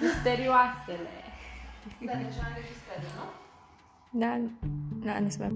Misterioasele. Deci Dar deja înregistrează, nu? Da, da, nu spune.